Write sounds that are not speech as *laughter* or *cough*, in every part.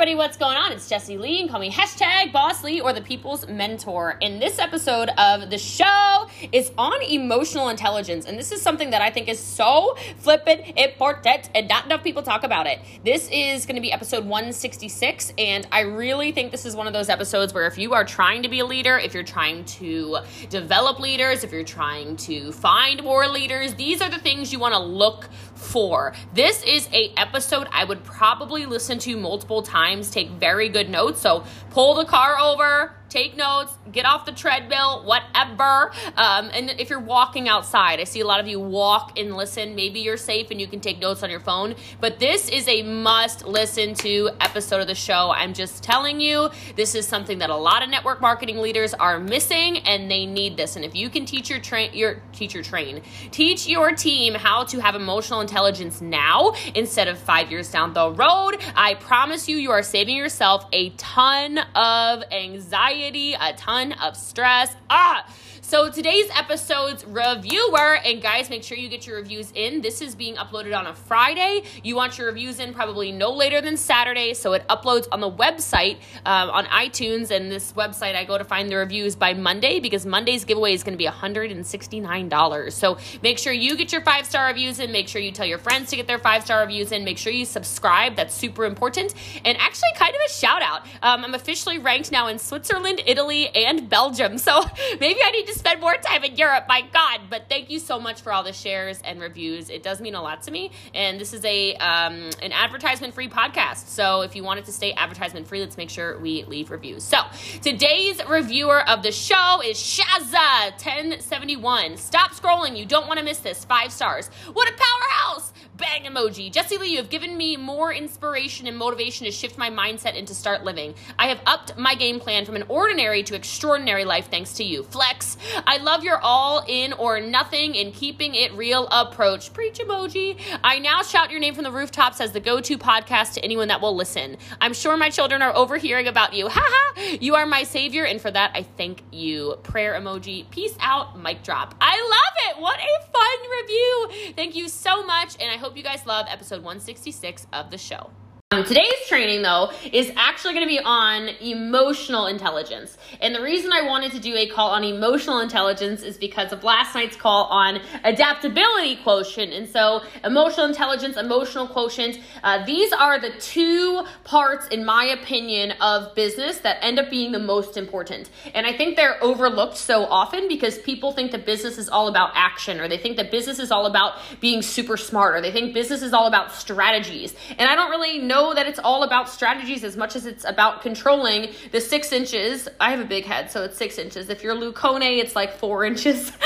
everybody, what's going on? It's Jesse Lee, and call me hashtag Boss Lee or the People's Mentor. And this episode of the show is on emotional intelligence, and this is something that I think is so flippin' important, and not enough people talk about it. This is going to be episode 166, and I really think this is one of those episodes where if you are trying to be a leader, if you're trying to develop leaders, if you're trying to find more leaders, these are the things you want to look for. This is a episode I would probably listen to multiple times, take very good notes. So pull the car over, take notes, get off the treadmill, whatever. Um, and if you're walking outside, I see a lot of you walk and listen. Maybe you're safe and you can take notes on your phone, but this is a must listen to episode of the show. I'm just telling you, this is something that a lot of network marketing leaders are missing and they need this. And if you can teach your train your teacher train, teach your team how to have emotional intelligence now instead of 5 years down the road, I promise you you are saving yourself a ton of anxiety, a ton of stress. Ah, so today's episode's reviewer, and guys, make sure you get your reviews in. This is being uploaded on a Friday. You want your reviews in probably no later than Saturday, so it uploads on the website um, on iTunes. And this website, I go to find the reviews by Monday because Monday's giveaway is going to be $169. So make sure you get your five star reviews in. Make sure you tell your friends to get their five star reviews in. Make sure you subscribe. That's super important. And actually, kind of a shout out. Um, I'm officially ranked now in Switzerland, Italy, and Belgium. So *laughs* maybe I need to spend more time in Europe, my God. But thank you so much for all the shares and reviews. It does mean a lot to me. And this is a um, an advertisement free podcast. So if you want it to stay advertisement free, let's make sure we leave reviews. So today's reviewer of the show is Shazza 1071. Stop scrolling. You don't want to miss this. Five stars. What a powerhouse! Bang emoji. Jesse Lee, you have given me more inspiration and motivation to shift my mindset and to start living. I have upped my game plan from an ordinary to extraordinary life thanks to you. Flex. I love your all in or nothing in keeping it real approach. Preach emoji. I now shout your name from the rooftops as the go to podcast to anyone that will listen. I'm sure my children are overhearing about you. *laughs* Haha. you are my savior, and for that, I thank you. Prayer emoji. Peace out. Mic drop. I love it. What a fun review. Thank you so much, and I hope you guys love episode 166 of the show. Um, today's training, though, is actually going to be on emotional intelligence. And the reason I wanted to do a call on emotional intelligence is because of last night's call on adaptability quotient. And so, emotional intelligence, emotional quotient, uh, these are the two parts, in my opinion, of business that end up being the most important. And I think they're overlooked so often because people think that business is all about action, or they think that business is all about being super smart, or they think business is all about strategies. And I don't really know know that it's all about strategies as much as it's about controlling the six inches. I have a big head, so it's six inches. If you're Lucone, it's like four *laughs* inches between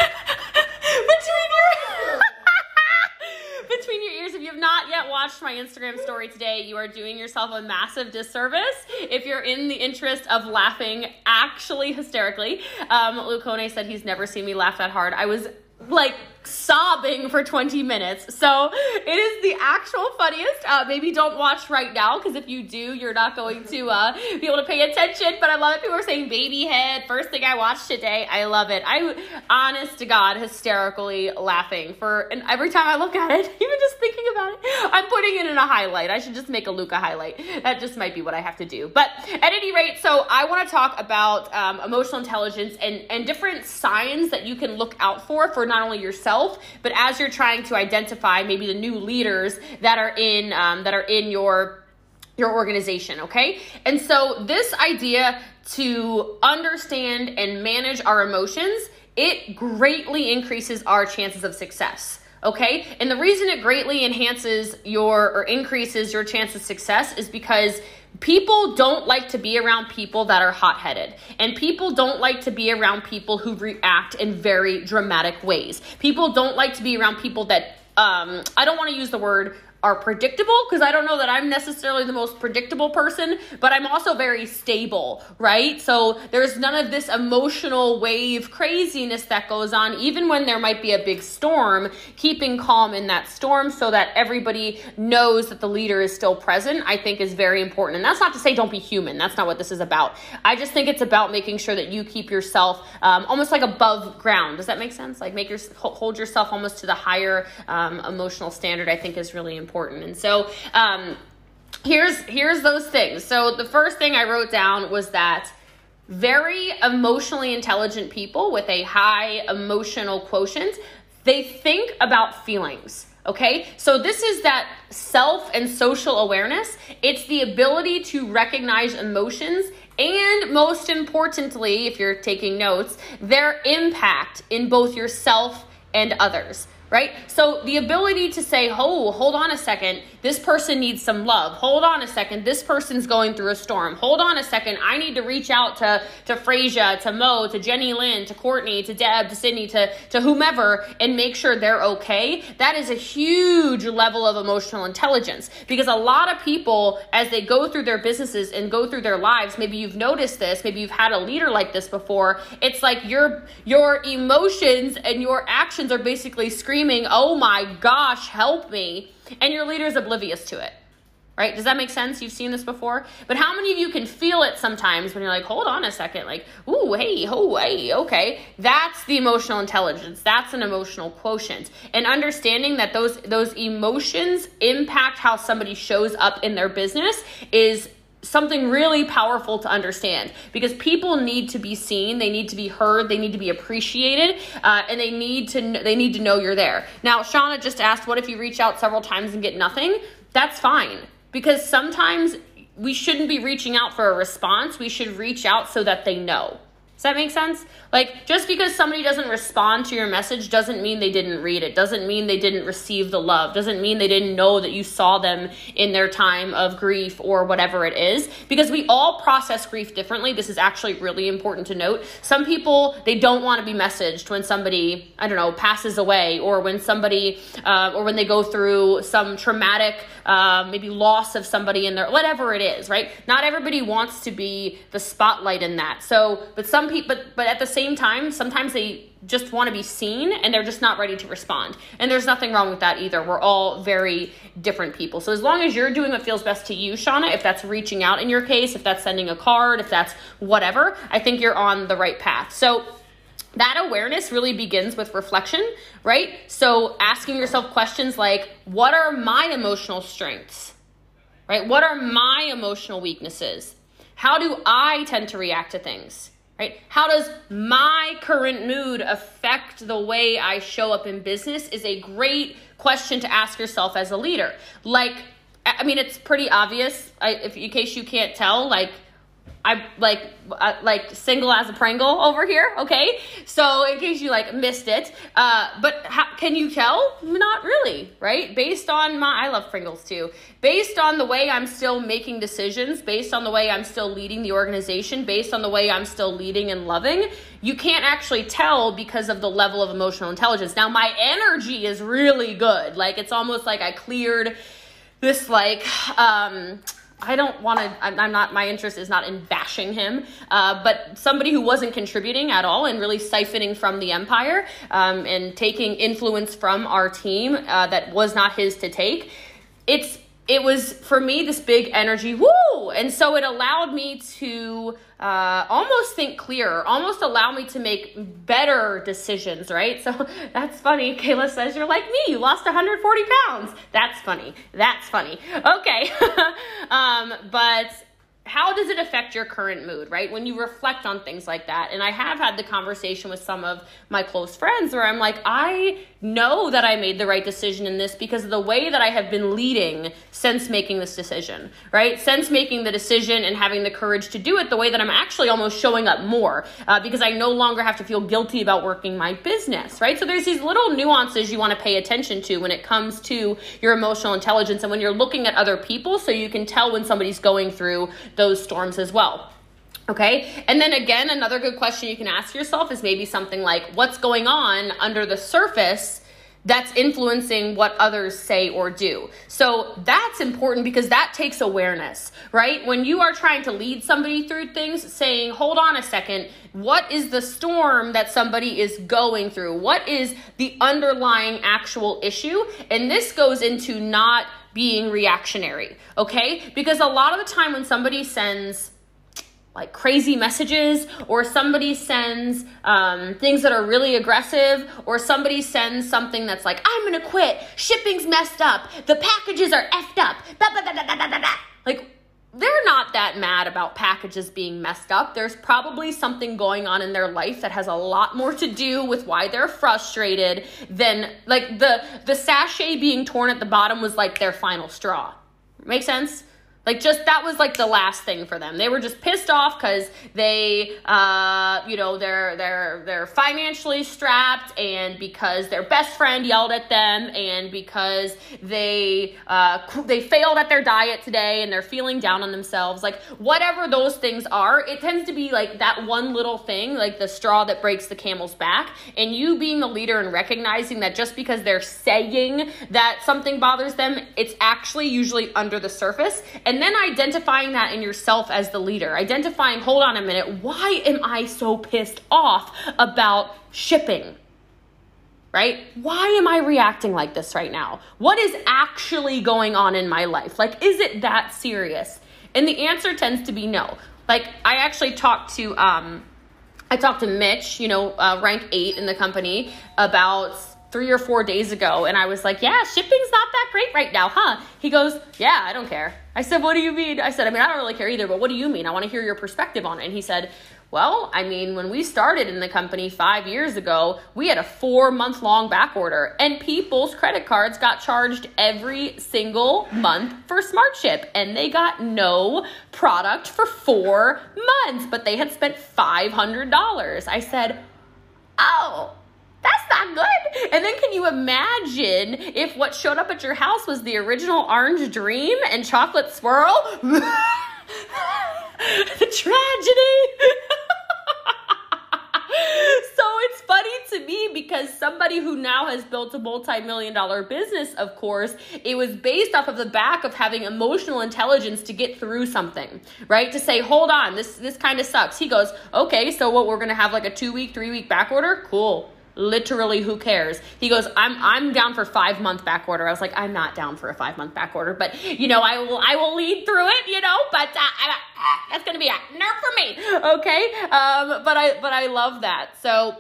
your *laughs* between your ears. If you have not yet watched my Instagram story today, you are doing yourself a massive disservice. If you're in the interest of laughing actually hysterically, um, Lucone said he's never seen me laugh that hard. I was like sobbing for 20 minutes. So it is the actual funniest. Uh, maybe don't watch right now because if you do, you're not going to uh, be able to pay attention. But I love it. People are saying baby head. First thing I watched today. I love it. I, honest to God, hysterically laughing for, and every time I look at it, *laughs* even just thinking about it, I'm putting it in a highlight. I should just make a Luca highlight. That just might be what I have to do. But at any rate, so I want to talk about um, emotional intelligence and, and different signs that you can look out for for not only yourself yourself, but as you're trying to identify maybe the new leaders that are in um, that are in your your organization, okay? And so this idea to understand and manage our emotions, it greatly increases our chances of success. Okay? And the reason it greatly enhances your or increases your chance of success is because People don't like to be around people that are hot headed, and people don't like to be around people who react in very dramatic ways. People don't like to be around people that, um, I don't want to use the word are predictable because I don't know that I'm necessarily the most predictable person, but I'm also very stable, right? So there's none of this emotional wave craziness that goes on, even when there might be a big storm, keeping calm in that storm so that everybody knows that the leader is still present, I think is very important. And that's not to say don't be human. That's not what this is about. I just think it's about making sure that you keep yourself um, almost like above ground. Does that make sense? Like make your hold yourself almost to the higher um, emotional standard. I think is really important important. And so, um, here's here's those things. So the first thing I wrote down was that very emotionally intelligent people with a high emotional quotient, they think about feelings. Okay, so this is that self and social awareness. It's the ability to recognize emotions and, most importantly, if you're taking notes, their impact in both yourself and others right? So the ability to say, oh, hold on a second, this person needs some love. Hold on a second, this person's going through a storm. Hold on a second, I need to reach out to, to Frasier, to Mo, to Jenny Lynn, to Courtney, to Deb, to Sydney, to, to whomever, and make sure they're okay. That is a huge level of emotional intelligence because a lot of people, as they go through their businesses and go through their lives, maybe you've noticed this, maybe you've had a leader like this before, it's like your your emotions and your actions are basically screaming screaming, oh my gosh, help me, and your leader is oblivious to it. Right? Does that make sense? You've seen this before? But how many of you can feel it sometimes when you're like, hold on a second, like, ooh, hey, oh, hey, okay. That's the emotional intelligence. That's an emotional quotient. And understanding that those those emotions impact how somebody shows up in their business is something really powerful to understand. Because people need to be seen they need to be heard they need to be appreciated uh, and they need to they need to know you're there. Now shauna just asked what if you reach out several times and get nothing? That's fine. Because sometimes we shouldn't be reaching out for a response. We should reach out so that they know does that make sense? Like, just because somebody doesn't respond to your message doesn't mean they didn't read it, doesn't mean they didn't receive the love, doesn't mean they didn't know that you saw them in their time of grief or whatever it is. Because we all process grief differently. This is actually really important to note. Some people, they don't want to be messaged when somebody, I don't know, passes away or when somebody, uh, or when they go through some traumatic, uh, maybe loss of somebody in their, whatever it is, right? Not everybody wants to be the spotlight in that. So, but some some people but but at the same time sometimes they just want to be seen and they're just not ready to respond and there's nothing wrong with that either we're all very different people so as long as you're doing what feels best to you shauna if that's reaching out in your case if that's sending a card if that's whatever i think you're on the right path so that awareness really begins with reflection, right? So asking yourself questions like, what are my emotional strengths? Right? What are my emotional weaknesses? How do I tend to react to things? Right? How does my current mood affect the way I show up in business is a great question to ask yourself as a leader. Like, I mean, it's pretty obvious. I, if in case you can't tell, like I like uh, like single as a Pringle over here. Okay, so in case you like missed it, uh, but how, can you tell? Not really, right? Based on my, I love Pringles too. Based on the way I'm still making decisions, based on the way I'm still leading the organization, based on the way I'm still leading and loving, you can't actually tell because of the level of emotional intelligence. Now my energy is really good. Like it's almost like I cleared this like um I don't want to, I'm not, my interest is not in bashing him, uh, but somebody who wasn't contributing at all and really siphoning from the empire um, and taking influence from our team uh, that was not his to take. It's it was for me this big energy woo! And so it allowed me to uh, almost think clearer almost allow me to make better decisions right? So *laughs* that's funny. Kayla says you're like me you lost 140 pounds. That's funny. That's funny. Okay. *laughs* Um, but how does it affect your current mood, right? When you reflect on things like that. And I have had the conversation with some of my close friends where I'm like, I know that I made the right decision in this because of the way that I have been leading since making this decision, right? Since making the decision and having the courage to do it the way that I'm actually almost showing up more uh, because I no longer have to feel guilty about working my business, right? So there's these little nuances you want to pay attention to when it comes to your emotional intelligence and when you're looking at other people so you can tell when somebody's going through those storms as well. Okay. And then again, another good question you can ask yourself is maybe something like, what's going on under the surface that's influencing what others say or do. So that's important because that takes awareness, right? When you are trying to lead somebody through things, saying, hold on a second, what is the storm that somebody is going through? What is the underlying actual issue? And this goes into not being reactionary, okay? Because a lot of the time when somebody sends like crazy messages, or somebody sends um, things that are really aggressive, or somebody sends something that's like, I'm gonna quit, shipping's messed up, the packages are effed up, blah, blah, blah. like they're not that mad about packages being messed up. There's probably something going on in their life that has a lot more to do with why they're frustrated than like the the sachet being torn at the bottom was like their final straw. Make sense? Like just that was like the last thing for them. They were just pissed off because they, uh, you know, they're they're they're financially strapped, and because their best friend yelled at them, and because they uh, they failed at their diet today, and they're feeling down on themselves. Like whatever those things are, it tends to be like that one little thing, like the straw that breaks the camel's back. And you being the leader and recognizing that just because they're saying that something bothers them, it's actually usually under the surface and and then identifying that in yourself as the leader, identifying, hold on a minute, why am I so pissed off about shipping? Right? Why am I reacting like this right now? What is actually going on in my life? Like, is it that serious? And the answer tends to be no. Like, I actually talked to, um, I talked to Mitch, you know, uh, rank eight in the company, about three or four days ago and I was like, Yeah, shipping's not that great right now, huh? He goes, Yeah, I don't care. I said, What do you mean? I said, I mean, I don't really care either, but what do you mean? I want to hear your perspective on it. And he said, Well, I mean, when we started in the company five years ago, we had a four month long back order, and people's credit cards got charged every single month for SmartShip, and they got no product for four months, but they had spent $500. I said, Oh, that's not good. And then can you imagine if what showed up at your house was the original orange dream and chocolate swirl? *laughs* the tragedy. *laughs* so it's funny to me because somebody who now has built a multi-million dollar business of course it was based off of the back of having emotional intelligence to get through something right to say hold on this this kind of sucks he goes okay so what we're gonna have like a two week three week back order cool literally who cares he goes i'm i'm down for five month back order i was like i'm not down for a five month back order but you know i will i will lead through it you know but uh, I, that's gonna be a nerf for me okay um but i but i love that so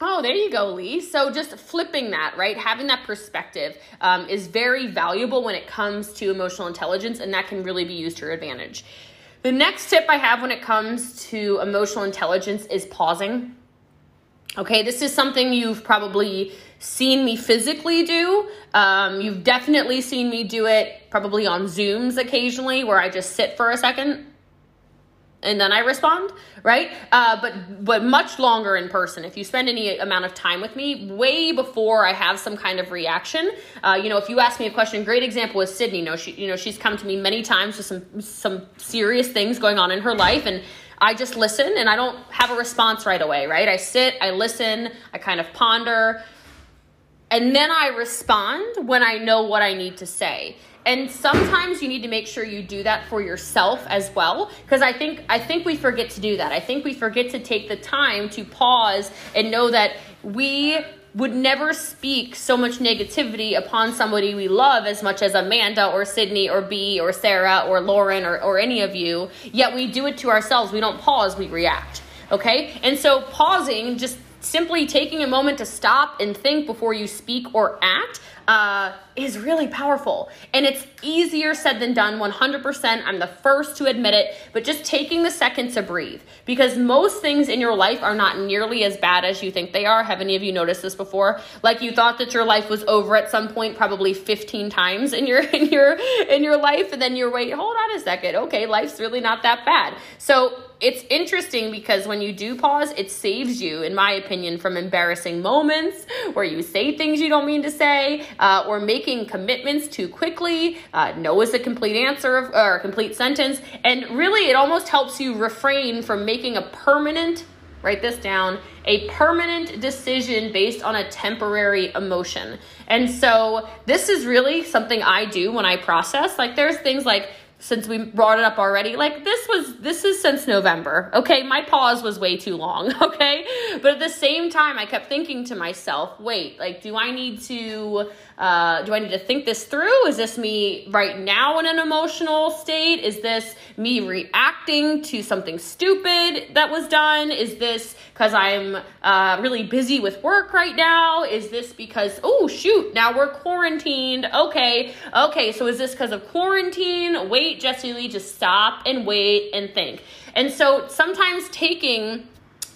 Oh, there you go, Lee. So just flipping that, right? Having that perspective um, is very valuable when it comes to emotional intelligence, and that can really be used to your advantage. The next tip I have when it comes to emotional intelligence is pausing Okay, this is something you've probably seen me physically do. Um, you've definitely seen me do it probably on Zooms occasionally where I just sit for a second and then I respond, right? Uh, but but much longer in person. If you spend any amount of time with me, way before I have some kind of reaction, uh, you know, if you ask me a question, great example is Sydney. You know, she you know she's come to me many times with some some serious things going on in her life, and I just listen and I don't have a response right away, right? I sit, I listen, I kind of ponder, and then I respond when I know what I need to say. And sometimes you need to make sure you do that for yourself as well because I think I think we forget to do that. I think we forget to take the time to pause and know that we would never speak so much negativity upon somebody we love as much as Amanda or Sydney or B or Sarah or Lauren or, or any of you, yet we do it to ourselves. We don't pause, we react. Okay? And so pausing, just simply taking a moment to stop and think before you speak or act uh, is really powerful. And it's easier said than done, 100%. I'm the first to admit it, but just taking the second to breathe because most things in your life are not nearly as bad as you think they are. Have any of you noticed this before? Like you thought that your life was over at some point, probably 15 times in your *laughs* in your in your life, and then you're wait, hold on a second. Okay, life's really not that bad. So it's interesting because when you do pause, it saves you, in my opinion, from embarrassing moments where you say things you don't mean to say, uh, or making commitments too quickly. Uh, no is a complete answer of, or a complete sentence. And really, it almost helps you refrain from making a permanent, write this down, a permanent decision based on a temporary emotion. And so, this is really something I do when I process. Like, there's things like, since we brought it up already like this was this is since november okay my pause was way too long *laughs* okay but at the same time i kept thinking to myself wait like do i need to uh, do i need to think this through is this me right now in an emotional state is this me reacting to something stupid that was done? Is this because I'm uh, really busy with work right now? Is this because, oh, shoot, now we're quarantined? Okay, okay, so is this because of quarantine? Wait, Jesse Lee, just stop and wait and think. And so sometimes taking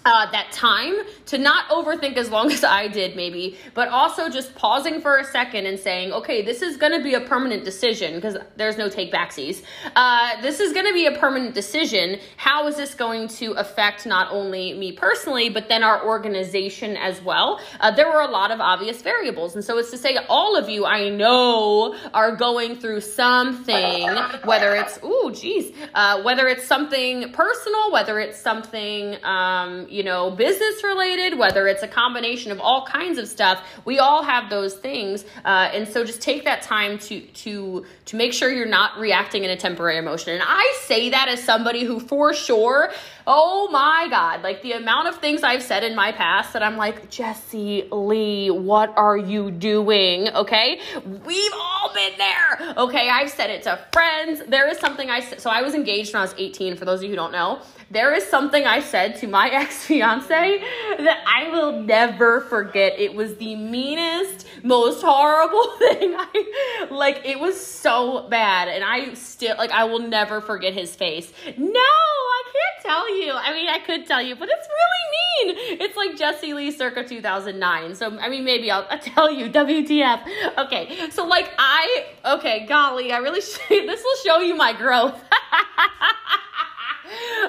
uh, that time to not overthink as long *laughs* as I did, maybe, but also just pausing for a second and saying, okay, this is going to be a permanent decision because there's no take backsies. Uh, this is going to be a permanent decision. How is this going to affect not only me personally, but then our organization as well? Uh, there were a lot of obvious variables. And so it's to say, all of you I know are going through something, whether it's, ooh, geez, uh, whether it's something personal, whether it's something, um, you know, business related, whether it's a combination of all kinds of stuff. We all have those things, uh, and so just take that time to to to make sure you're not reacting in a temporary emotion. And I say that as somebody who, for sure, oh my God, like the amount of things I've said in my past that I'm like, Jesse Lee, what are you doing? Okay, we've all been there. Okay, I've said it to friends. There is something I. So I was engaged when I was 18. For those of you who don't know there is something I said to my *laughs* ex fiance that I will never forget. It was the meanest, most horrible *laughs* thing. I like it was so bad, and I still like I will never forget his face. No, I can't tell you. I mean, I could tell you, but it's really mean. It's like Jesse Lee circa 2009. So I mean, maybe I'll, *laughs* I'll tell you. WTF? Okay, so like I okay, golly, I really this will show you my growth.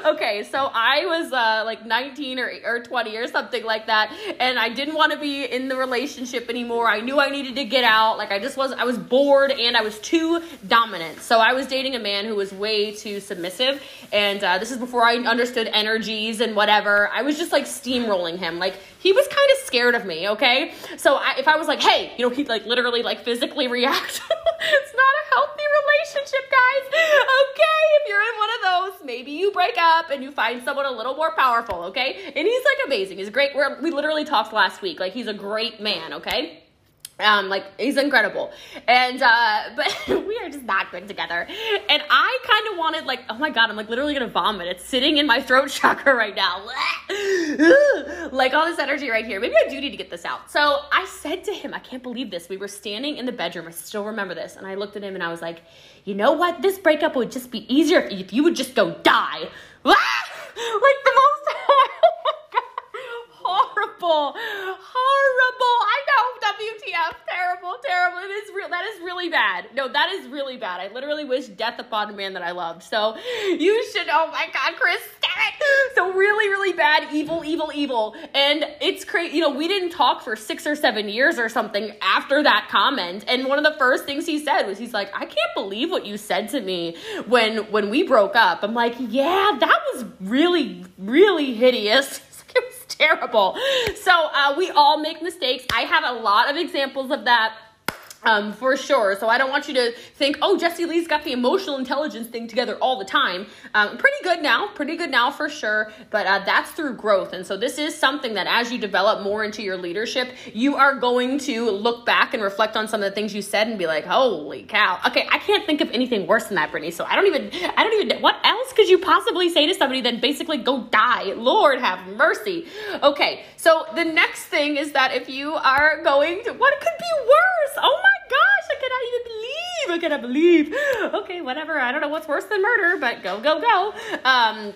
Okay, so I was uh, like 19 or, or 20 or something like that, and I didn't want to be in the relationship anymore. I knew I needed to get out. Like I just was, I was bored and I was too dominant. So I was dating a man who was way too submissive, and uh, this is before I understood energies and whatever. I was just like steamrolling him. Like he was kind of scared of me. Okay, so I, if I was like, hey, you know, he'd like literally like physically react. *laughs* it's not a healthy relationship, guys. Okay, if you're in one of those, maybe you break up and you find someone a little more powerful, okay? And he's like amazing. He's great. We're, we literally talked last week. Like, he's a great man, okay? Um, like he's incredible, and uh, *laughs* but we are just not good together. And I kind of wanted, like, oh my god, I'm like literally gonna vomit. It's sitting in my throat *laughs* chakra right now, *laughs* like all this energy right here. Maybe I do need to get this out. So I said to him, I can't believe this. We were standing in the bedroom. I still remember this, and I looked at him and I was like, you know what? This breakup would just be easier if you would just go die. like the most horrible, horrible. I WTF, terrible, terrible. It is real. That is really bad. No, that is really bad. I literally wish death upon a man that I loved. So you should. Oh my God, Chris, damn it. So really, really bad, evil, evil, evil. And it's crazy. You know, we didn't talk for six or seven years or something after that comment. And one of the first things he said was, he's like, I can't believe what you said to me when when we broke up. I'm like, yeah, that was really, really hideous *laughs* terrible. So uh, we all make mistakes. I have a lot of examples of that um, for sure. So I don't want you to think, oh, Jesse Lee's got the emotional intelligence thing together all the time. Um, pretty good now, pretty good now for sure. But uh, that's through growth. And so this is something that as you develop more into your leadership, you are going to look back and reflect on some of the things you said and be like, holy cow. Okay, I can't think of anything worse than that, Brittany. So I don't even, I don't even, what else could you possibly say to somebody than basically go die? Lord have mercy. Okay, so the next thing is that if you are going to, what could be worse? Oh my gosh, I cannot even believe. I cannot believe. Okay, whatever. I don't know what's worse than murder, but go, go, go. Um,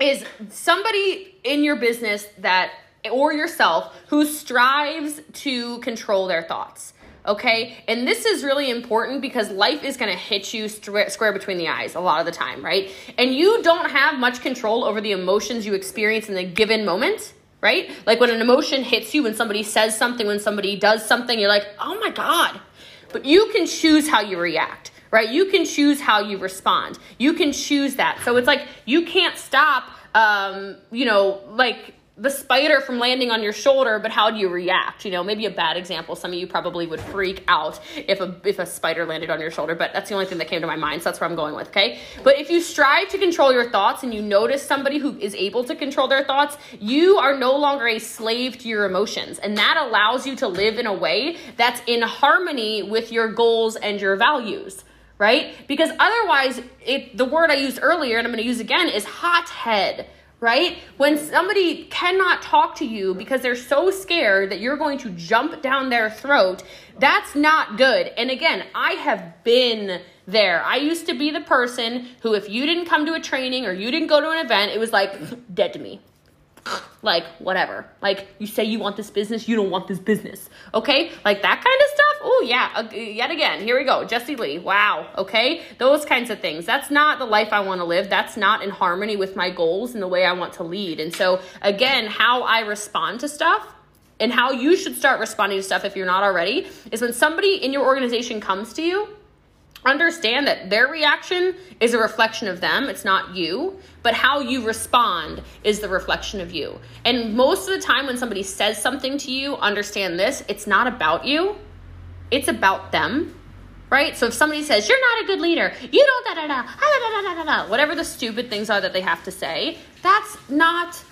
is somebody in your business that, or yourself, who strives to control their thoughts. Okay, and this is really important because life is to hit you square between the eyes a lot of the time, right? And you don't have much control over the emotions you experience in the given moment right? Like when an emotion hits you, when somebody says something, when somebody does something, you're like, oh my God, but you can choose how you react, right? You can choose how you respond. You can choose that. So it's like you can't stop, um, you know, like the spider from landing on your shoulder, but how do you react? You know, maybe a bad example. Some of you probably would freak out if a if a spider landed on your shoulder, but that's the only thing that came to my mind. So that's where I'm going with, okay? But if you strive to control your thoughts and you notice somebody who is able to control their thoughts, you are no longer a slave to your emotions. And that allows you to live in a way that's in harmony with your goals and your values right? Because otherwise, it, the word I used earlier and I'm going to use again is hothead, right? When somebody cannot talk to you because they're so scared that you're going to jump down their throat, that's not good. And again, I have been there. I used to be the person who, if you didn't come to a training or you didn't go to an event, it was like dead to me *sniffs* like whatever. Like you say you want this business you don't want this business. Okay? Like that kind of stuff? Oh yeah. Uh, yet again here we go. Jesse lee. Wow. Okay? Those kinds of things. That's not the life i want to live. That's not in harmony with my goals and the way i want to lead. And so again how i respond to stuff and how you should start responding to stuff if you're not already is when somebody in your organization comes to you understand that their reaction is a reflection of them it's not you but how you respond is the reflection of you. And most of the time when somebody says something to you understand this it's not about you it's about them right? So if somebody says you're not a good leader you don't da da da da da da da da, whatever the stupid things are that they have to say that's not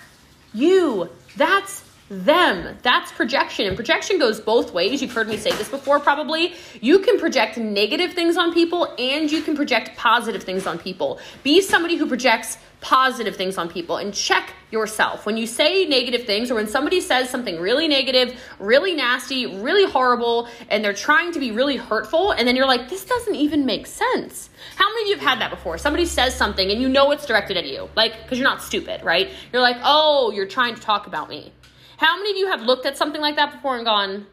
you. That's them. That's projection. And projection goes both ways. You've heard me say this before, probably. You can project negative things on people and you can project positive things on people. Be somebody who projects positive things on people and check yourself. When you say negative things or when somebody says something really negative, really nasty, really horrible, and they're trying to be really hurtful, and then you're like, this doesn't even make sense. How many of you have had that before? Somebody says something and you know it's directed at you, like, because you're not stupid, right? You're like, oh, you're trying to talk about me. How many of you have looked at something like that before and gone,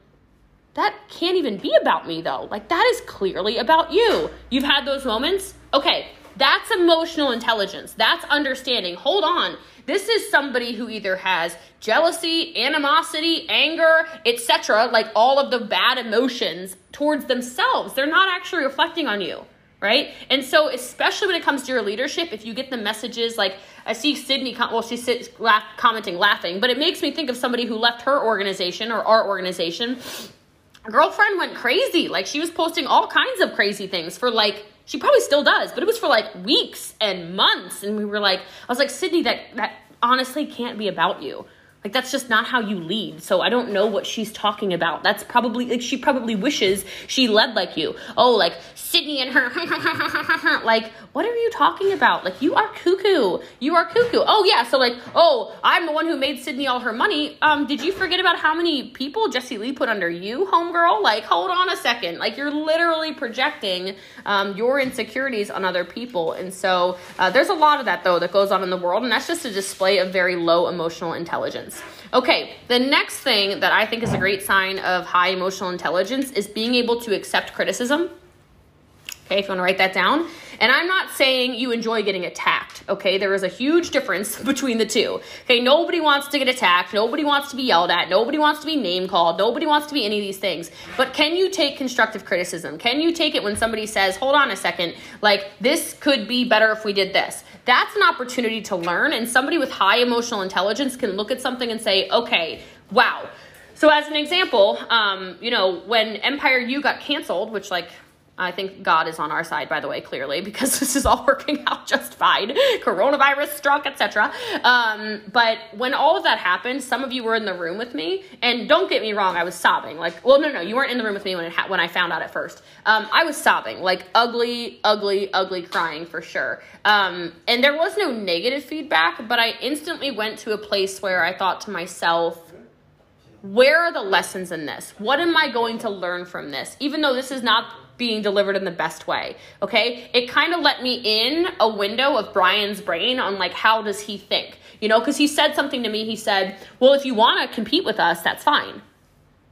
that can't even be about me though? Like, that is clearly about you. You've had those moments? Okay, that's emotional intelligence. That's understanding. Hold on. This is somebody who either has jealousy, animosity, anger, etc., like all of the bad emotions towards themselves. They're not actually reflecting on you right? And so, especially when it comes to your leadership, if you get the messages like I see Sydney, well, she's laugh, commenting, laughing, but it makes me think of somebody who left her organization or our organization. Girlfriend went crazy. Like she was posting all kinds of crazy things for like she probably still does, but it was for like weeks and months. And we were like, I was like, Sydney, that that honestly can't be about you. Like that's just not how you lead. So I don't know what she's talking about. That's probably like she probably wishes she led like you. Oh, like Sydney and her *laughs* like what are you talking about? Like you are cuckoo. You are cuckoo. Oh yeah, so like, oh, I'm the one who made Sydney all her money. Um, did you forget about how many people Jesse Lee put under you, homegirl? Like, hold on a second. Like you're literally projecting um, your insecurities on other people. And so uh, there's a lot of that though that goes on in the world, and that's just a display of very low emotional intelligence. Okay, the next thing that I think is a great sign of high emotional intelligence is being able to accept criticism. Okay, if you want to write that down. And I'm not saying you enjoy getting attacked, okay? There is a huge difference *laughs* between the two. Okay, nobody wants to get attacked, nobody wants to be yelled at, nobody wants to be name called, nobody wants to be any of these things. But can you take constructive criticism? Can you take it when somebody says, hold on a second, like this could be better if we did this? That's an opportunity to learn, and somebody with high emotional intelligence can look at something and say, okay, wow. So, as an example, um, you know, when Empire U got canceled, which, like, I think God is on our side, by the way, clearly, *laughs* because this is all working out just fine. Coronavirus struck, etc. Um, but when all of that happened, some of you were in the room with me, and don't get me wrong, I was sobbing. Like, well, no, no, you weren't in the room with me when it ha- when I found out at first. Um, I was sobbing, like ugly, ugly, ugly crying for sure. Um, and there was no negative feedback, but I instantly went to a place where I thought to myself, where are the lessons in this? What am I going to learn from this? Even though this is not being delivered in the best way. Okay? It kind of let me in a window of Brian's brain on like how does he think? You know, cuz he said something to me. He said, "Well, if you want to compete with us, that's fine."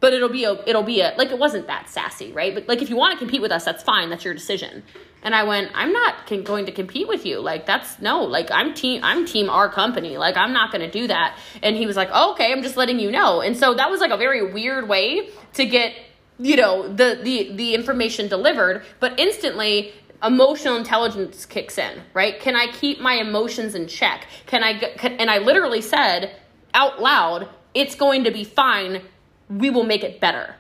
But it'll be a it'll be a like it wasn't that sassy, right? But like if you want to compete with us, that's fine. That's your decision. And I went, I'm not going to compete with you. Like that's no, like I'm team, I'm team our company. Like I'm not going to do that. And he was like, oh, okay, I'm just letting you know. And so that was like a very weird way to get you know the the the information delivered but instantly emotional intelligence kicks in right? Can i keep my emotions in check? Can i can, and i literally said out loud it's going to be fine. We will make it better.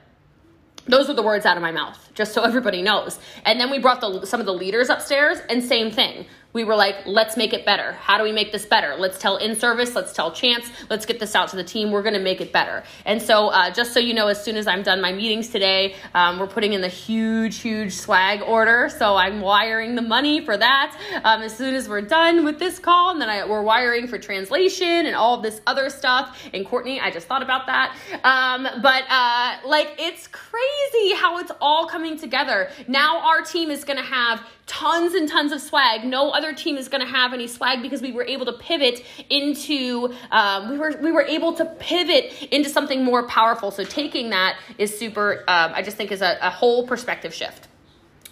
Those were the words out of my mouth just so everybody knows and then we brought the, some of the leaders upstairs and same thing we were like, let's make it better. How do we make this better? Let's tell in service, let's tell chance, let's get this out to the team. We're to make it better. And so, uh, just so you know, as soon as I'm done my meetings today, um, we're putting in the huge, huge swag order. So I'm wiring the money for that um, as soon as we're done with this call. And then I, we're wiring for translation and all this other stuff. And Courtney, I just thought about that. Um, but uh, like, it's crazy how it's all coming together. Now our team is going to have tons and tons of swag. No other team is going to have any swag because we were able to pivot into um, we were we were able to pivot into something more powerful. So taking that is super. Um, I just think is a, a whole perspective shift.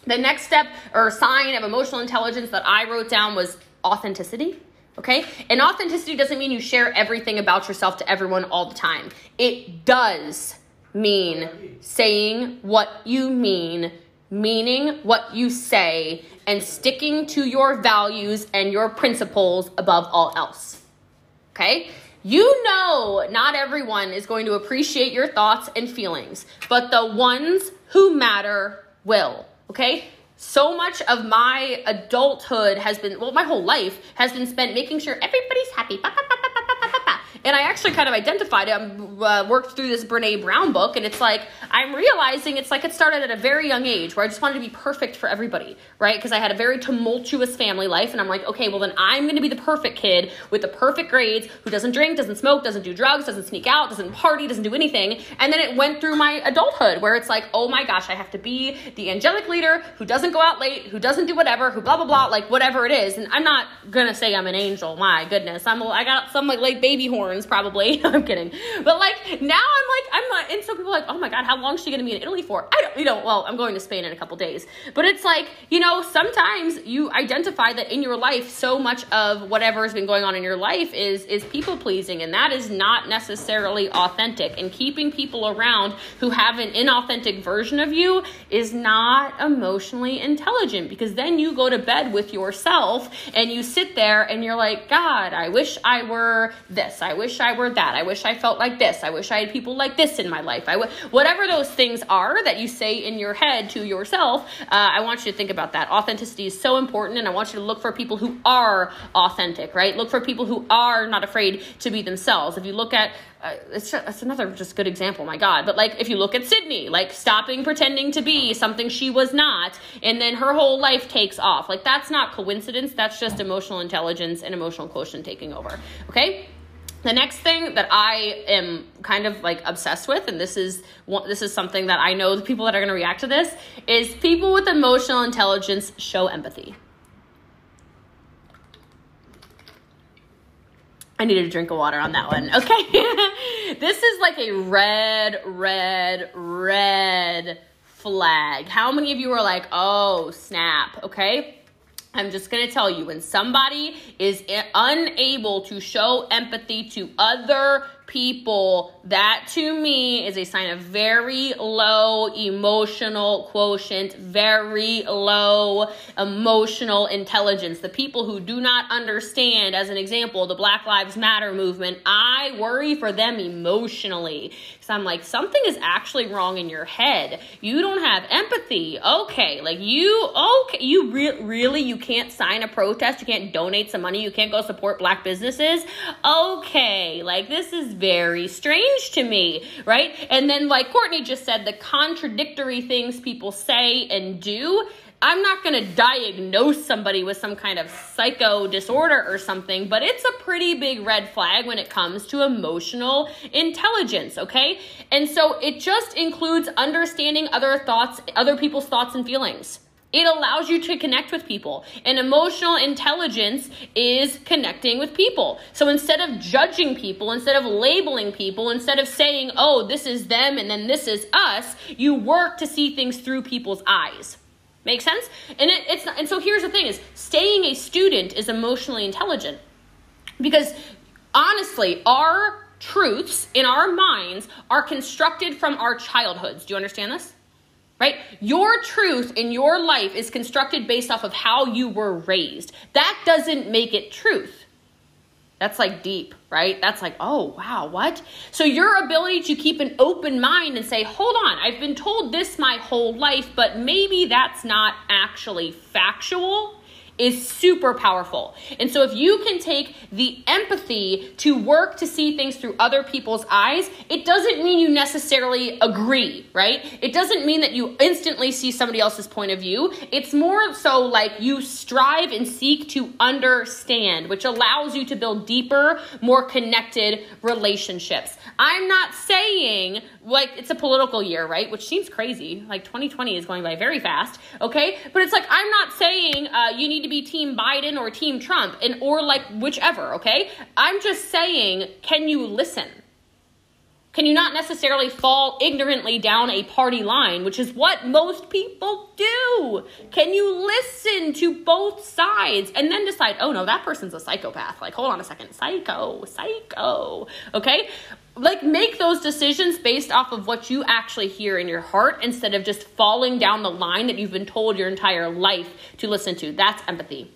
The next step or sign of emotional intelligence that I wrote down was authenticity. Okay? And authenticity doesn't mean you share everything about yourself to everyone all the time. It does mean saying what you mean meaning what you say, and sticking to your values and your principles above all else. Okay? You know, not everyone is going to appreciate your thoughts and feelings, but the ones who matter will. Okay? So much of my adulthood has been, well, my whole life has been spent making sure everybody's happy. Ba, ba, ba, and I actually kind of identified it. I uh, worked through this Brene Brown book, and it's like I'm realizing it's like it started at a very young age where I just wanted to be perfect for everybody, right? Because I had a very tumultuous family life, and I'm like, okay, well then I'm going to be the perfect kid with the perfect grades, who doesn't drink, doesn't smoke, doesn't do drugs, doesn't sneak out, doesn't party, doesn't do anything. And then it went through my adulthood where it's like, oh my gosh, I have to be the angelic leader who doesn't go out late, who doesn't do whatever, who blah blah blah, like whatever it is. And I'm not gonna say I'm an angel. My goodness, I'm I got some like, like baby probably. *laughs* I'm kidding. But like now I'm like, I'm not, and so people are like, oh my God, how long is she going to be in Italy for? I don't, you know, well, I'm going to Spain in a couple days. But it's like, you know, sometimes you identify that in your life, so much of whatever has been going on in your life is, is people pleasing. And that is not necessarily authentic. And keeping people around who have an inauthentic version of you is not emotionally intelligent because then you go to bed with yourself and you sit there and you're like, God, I wish I were this. I wish I were that. I wish I felt like this. I wish I had people like this in my life. I w- whatever those things are that you say in your head to yourself, uh, I want you to think about that. Authenticity is so important, and I want you to look for people who are authentic, right? Look for people who are not afraid to be themselves. If you look at uh, it's, just, it's another just good example, my God. But like, if you look at Sydney, like stopping pretending to be something she was not, and then her whole life takes off. Like, that's not coincidence. That's just emotional intelligence and emotional quotient taking over. Okay? The next thing that I am kind of like obsessed with, and this is this is something that I know the people that are going to react to this is people with emotional intelligence show empathy. I needed a drink of water on that one. Okay. *laughs* this is like a red, red, red flag. How many of you are like, oh, snap? Okay. I'm just going to tell you when somebody is unable to show empathy to other people, that to me is a sign of very low emotional quotient, very low emotional intelligence. The people who do not understand, as an example, the Black Lives Matter movement, I worry for them emotionally. Because I'm like, something is actually wrong in your head. You don't have empathy. Okay, like you, okay, you re- really, you can't sign a protest, you can't donate some money, you can't go support black businesses. Okay, like this is very strange to me, right? And then, like Courtney just said, the contradictory things people say and do. I'm not going to diagnose somebody with some kind of psycho disorder or something, but it's a pretty big red flag when it comes to emotional intelligence, okay? And so it just includes understanding other thoughts, other people's thoughts and feelings. It allows you to connect with people. And emotional intelligence is connecting with people. So instead of judging people, instead of labeling people, instead of saying, oh, this is them and then this is us, you work to see things through people's eyes. Make sense? And it, it's not, and so here's the thing is staying a student is emotionally intelligent. Because honestly, our truths in our minds are constructed from our childhoods. Do you understand this? Right? Your truth in your life is constructed based off of how you were raised. That doesn't make it truth. That's like deep, right? That's like, oh, wow, what? So, your ability to keep an open mind and say, hold on, I've been told this my whole life, but maybe that's not actually factual, is super powerful. And so if you can take the empathy to work to see things through other people's eyes, it doesn't mean you necessarily agree, right? It doesn't mean that you instantly see somebody else's point of view. It's more so like you strive and seek to understand, which allows you to build deeper, more connected relationships. I'm not saying like it's a political year, right? Which seems crazy. Like 2020 is going by very fast, okay? But it's like I'm not saying uh, you need to be Team Biden or Team Trump, and or like whichever, okay? I'm just saying, can you listen? Can you not necessarily fall ignorantly down a party line, which is what most people do? Can you listen to both sides and then decide, oh no, that person's a psychopath? Like, hold on a second, psycho, psycho, okay? Like make those decisions based off of what you actually hear in your heart instead of just falling down the line that you've been told your entire life to listen to. That's empathy.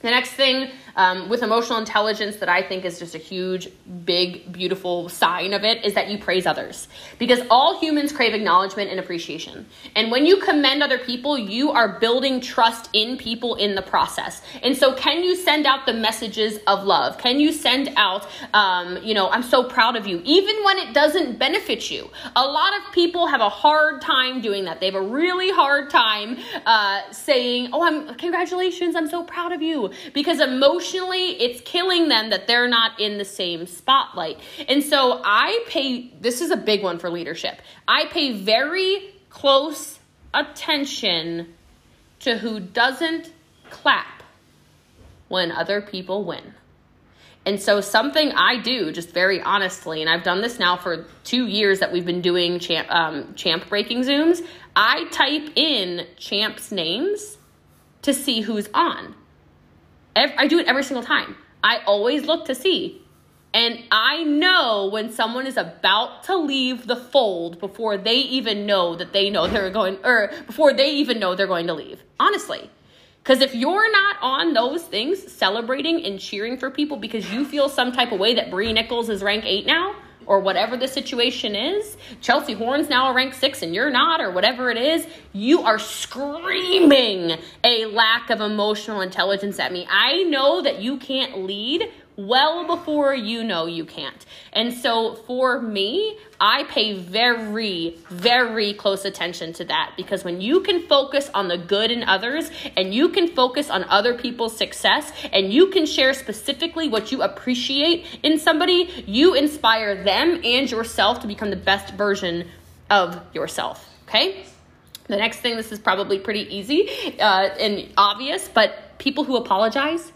The next thing um, with emotional intelligence that I think is just a huge, big, beautiful sign of it is that you praise others. Because all humans crave acknowledgement and appreciation. And when you commend other people, you are building trust in people in the process. And so, can you send out the messages of love? Can you send out, um, you know, I'm so proud of you, even when it doesn't benefit you? A lot of people have a hard time doing that. They have a really hard time uh, saying, Oh, I'm, congratulations, I'm so proud of you. Because emotion emotionally it's killing them that they're not in the same spotlight. And so I pay this is a big one for leadership. I pay very close attention to who doesn't clap when other people win. And so, something I do, just very honestly, and I've done this now for two years that we've been doing champ, um, champ breaking Zooms, I type in champs' names to see who's on. I do it every single time. I always look to see. And I know when someone is about to leave the fold before they even know that they know they're going, or before they even know they're going to leave. Honestly. Because if you're not on those things, celebrating and cheering for people because you feel some type of way that Brie Nichols is rank eight now, or whatever the situation is, Chelsea Horn's now a rank six and you're not, or whatever it is, you are screaming a lack of emotional intelligence at me. I know that you can't lead well before you know you can't. And so for me, I pay very, very close attention to that because when you can focus on the good in others and you can focus on other people's success and you can share specifically what you appreciate in somebody, you inspire them and yourself to become the best version of yourself. Okay? The next thing, this is probably pretty easy uh, and obvious, but people who apologize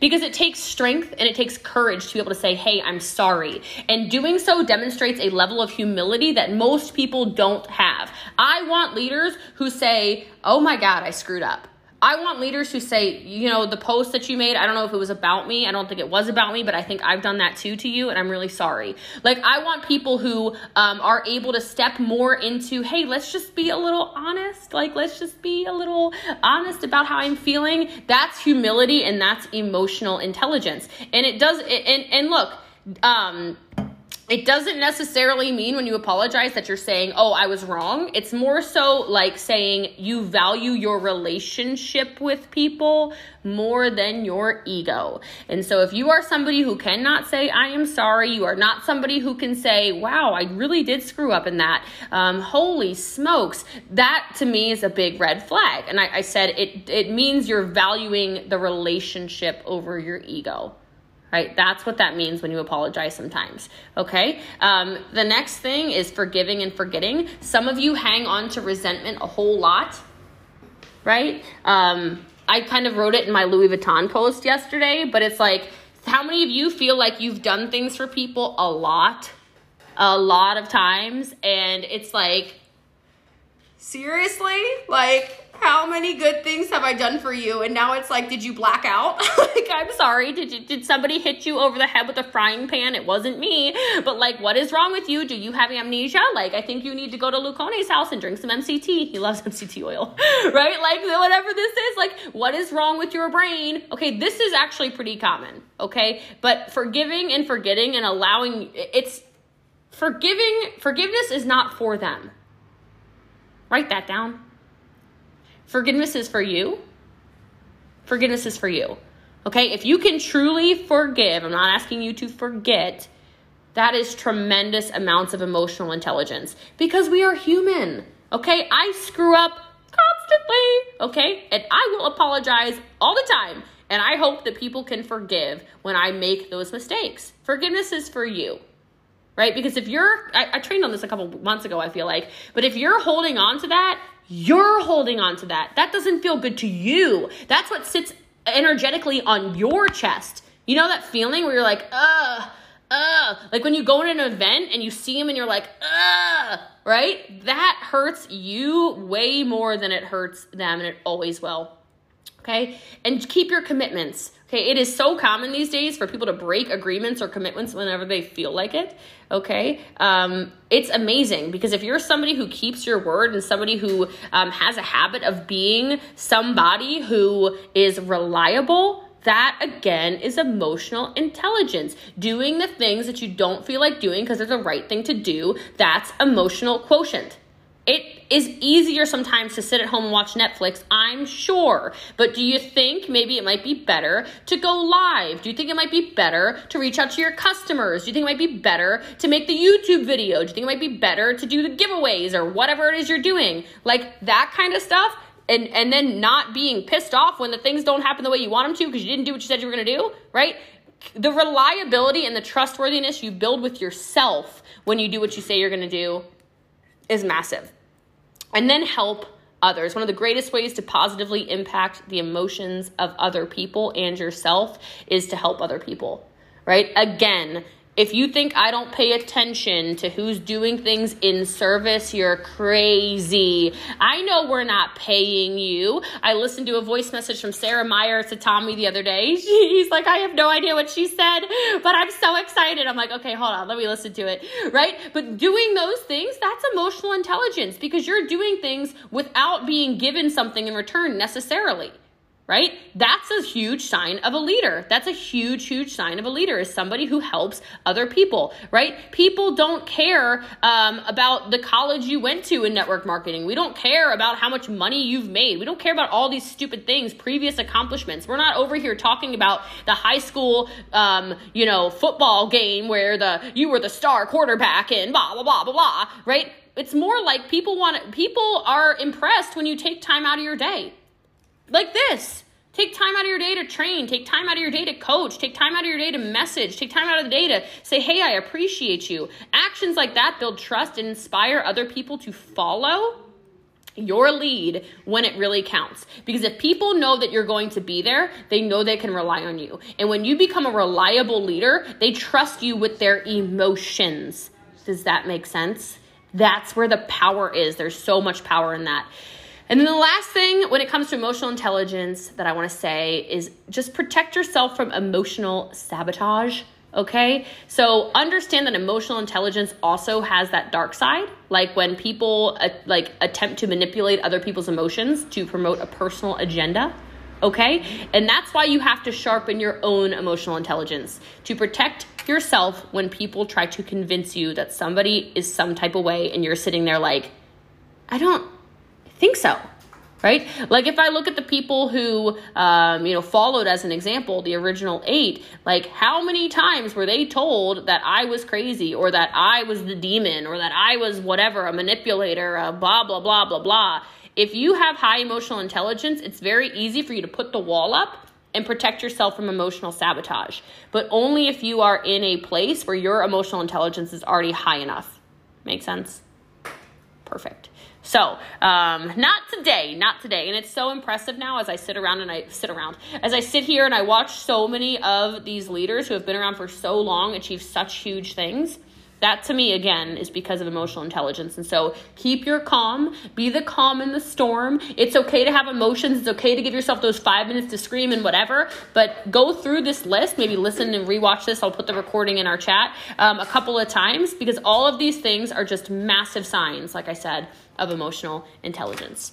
because it takes strength and it takes courage to be able to say, hey, I'm sorry. And doing so demonstrates a level of humility that most people don't have. I want leaders who say, oh my God, I screwed up. I want leaders who say, you know, the post that you made, I don't know if it was about me. I don't think it was about me, but I think I've done that too to you, and I'm really sorry. Like, I want people who um, are able to step more into, hey, let's just be a little honest. Like, let's just be a little honest about how I'm feeling. That's humility and that's emotional intelligence. And it does, and, and look, um, it doesn't necessarily mean when you apologize that you're saying, oh, I was wrong. It's more so like saying you value your relationship with people more than your ego. And so if you are somebody who cannot say, I am sorry, you are not somebody who can say, wow, I really did screw up in that. Um, holy smokes. That to me is a big red flag. And I, I said it, it means you're valuing the relationship over your ego right? That's what that means when you apologize sometimes, okay? Um, the next thing is forgiving and forgetting. Some of you hang on to resentment a whole lot, right? Um, I kind of wrote it in my Louis Vuitton post yesterday, but it's like, how many of you feel like you've done things for people a lot, a lot of times, and it's like, seriously? Like, how many good things have I done for you? And now it's like, did you black out? *laughs* like, I'm sorry. Did you, did somebody hit you over the head with a frying pan? It wasn't me. But like, what is wrong with you? Do you have amnesia? Like, I think you need to go to Lucone's house and drink some MCT. He loves *laughs* MCT oil, *laughs* right? Like, whatever this is, like, what is wrong with your brain? Okay, this is actually pretty common. Okay, but forgiving and forgetting and allowing it's forgiving. Forgiveness is not for them. Write that down. Forgiveness is for you. forgiveness is for you. Okay? If you can truly forgive, I'm not asking you to forget, that is tremendous amounts of emotional intelligence because we are human. Okay? I screw up constantly. Okay? And I will apologize all the time. And I hope that people can forgive when I make those mistakes. Forgiveness is for you right? Because if you're, I, I, trained on this a couple months ago, I feel like, but if you're holding on to that, you're holding on to that. That doesn't feel good to you. That's what sits energetically on your chest. You know that feeling where you're like, ugh, ugh. Like when you go in an event and you see them and you're like, ugh, right? That hurts you way more than it hurts them, and it always will. Okay? And keep your commitments. Okay, it is so common these days for people to break agreements or commitments whenever they feel like it. Okay, um, it's amazing because if you're somebody who keeps your word and somebody who um, has a habit of being somebody who is reliable, that again is emotional intelligence. Doing the things that you don't feel like doing because they're the right thing to do, that's emotional quotient. It is easier sometimes to sit at home and watch Netflix, I'm sure. But do you think maybe it might be better to go live? Do you think it might be better to reach out to your customers? Do you think it might be better to make the YouTube video? Do you think it might be better to do the giveaways or whatever it is you're doing? Like that kind of stuff. And, and then not being pissed off when the things don't happen the way you want them to because you didn't do what you said you were going to do, right? The reliability and the trustworthiness you build with yourself when you do what you say you're going to do is massive and then help others. One of the greatest ways to positively impact the emotions of other people and yourself is to help other people, right? Again, if you think I don't pay attention to who's doing things in service, you're crazy. I know we're not paying you. I listened to a voice message from Sarah Meyer to Tommy the other day. *laughs* He's like, I have no idea what she said, but I'm so excited. I'm like, okay, hold on, let me listen to it, right? But doing those things, that's emotional intelligence because you're doing things without being given something in return necessarily right? That's a huge sign of a leader. That's a huge, huge sign of a leader is somebody who helps other people, right? People don't care um, about the college you went to in network marketing. We don't care about how much money you've made. We don't care about all these stupid things, previous accomplishments. We're not over here talking about the high school, um, you know, football game where the you were the star quarterback and blah blah blah blah blah, right? It's more like people want people are impressed when you take time out of your day like this. Take time out of your day to train. Take time out of your day to coach. Take time out of your day to message. Take time out of the day to say, hey, I appreciate you. Actions like that build trust and inspire other people to follow your lead when it really counts. Because if people know that you're going to be there, they know they can rely on you. And when you become a reliable leader, they trust you with their emotions. Does that make sense? That's where the power is. There's so much power in that. And then the last thing when it comes to emotional intelligence that I want to say is just protect yourself from emotional sabotage. Okay, so understand that emotional intelligence also has that dark side, like when people uh, like attempt to manipulate other people's emotions to promote a personal agenda. Okay, and that's why you have to sharpen your own emotional intelligence to protect yourself when people try to convince you that somebody is some type of way, and you're sitting there like, I don't think so right? Like if i look at the people who um, you know followed as an example the original eight like how many times were they told that i was crazy or that i was the demon or that i was whatever a manipulator a blah blah blah blah blah? If you have high emotional intelligence it's very easy for you to put the wall up and protect yourself from emotional sabotage. But only if you are in a place where your emotional intelligence is already high enough. Make sense? Perfect so, um, not today, not today. And it's so impressive now as I sit around and I sit around, as I sit here and I watch so many of these leaders who have been around for so long achieve such huge things. That to me, again, is because of emotional intelligence. And so keep your calm, be the calm in the storm. It's okay to have emotions. It's okay to give yourself those five minutes to scream and whatever, but go through this list, maybe listen and rewatch this. I'll put the recording in our chat um, a couple of times because all of these things are just massive signs, like I said, of emotional intelligence.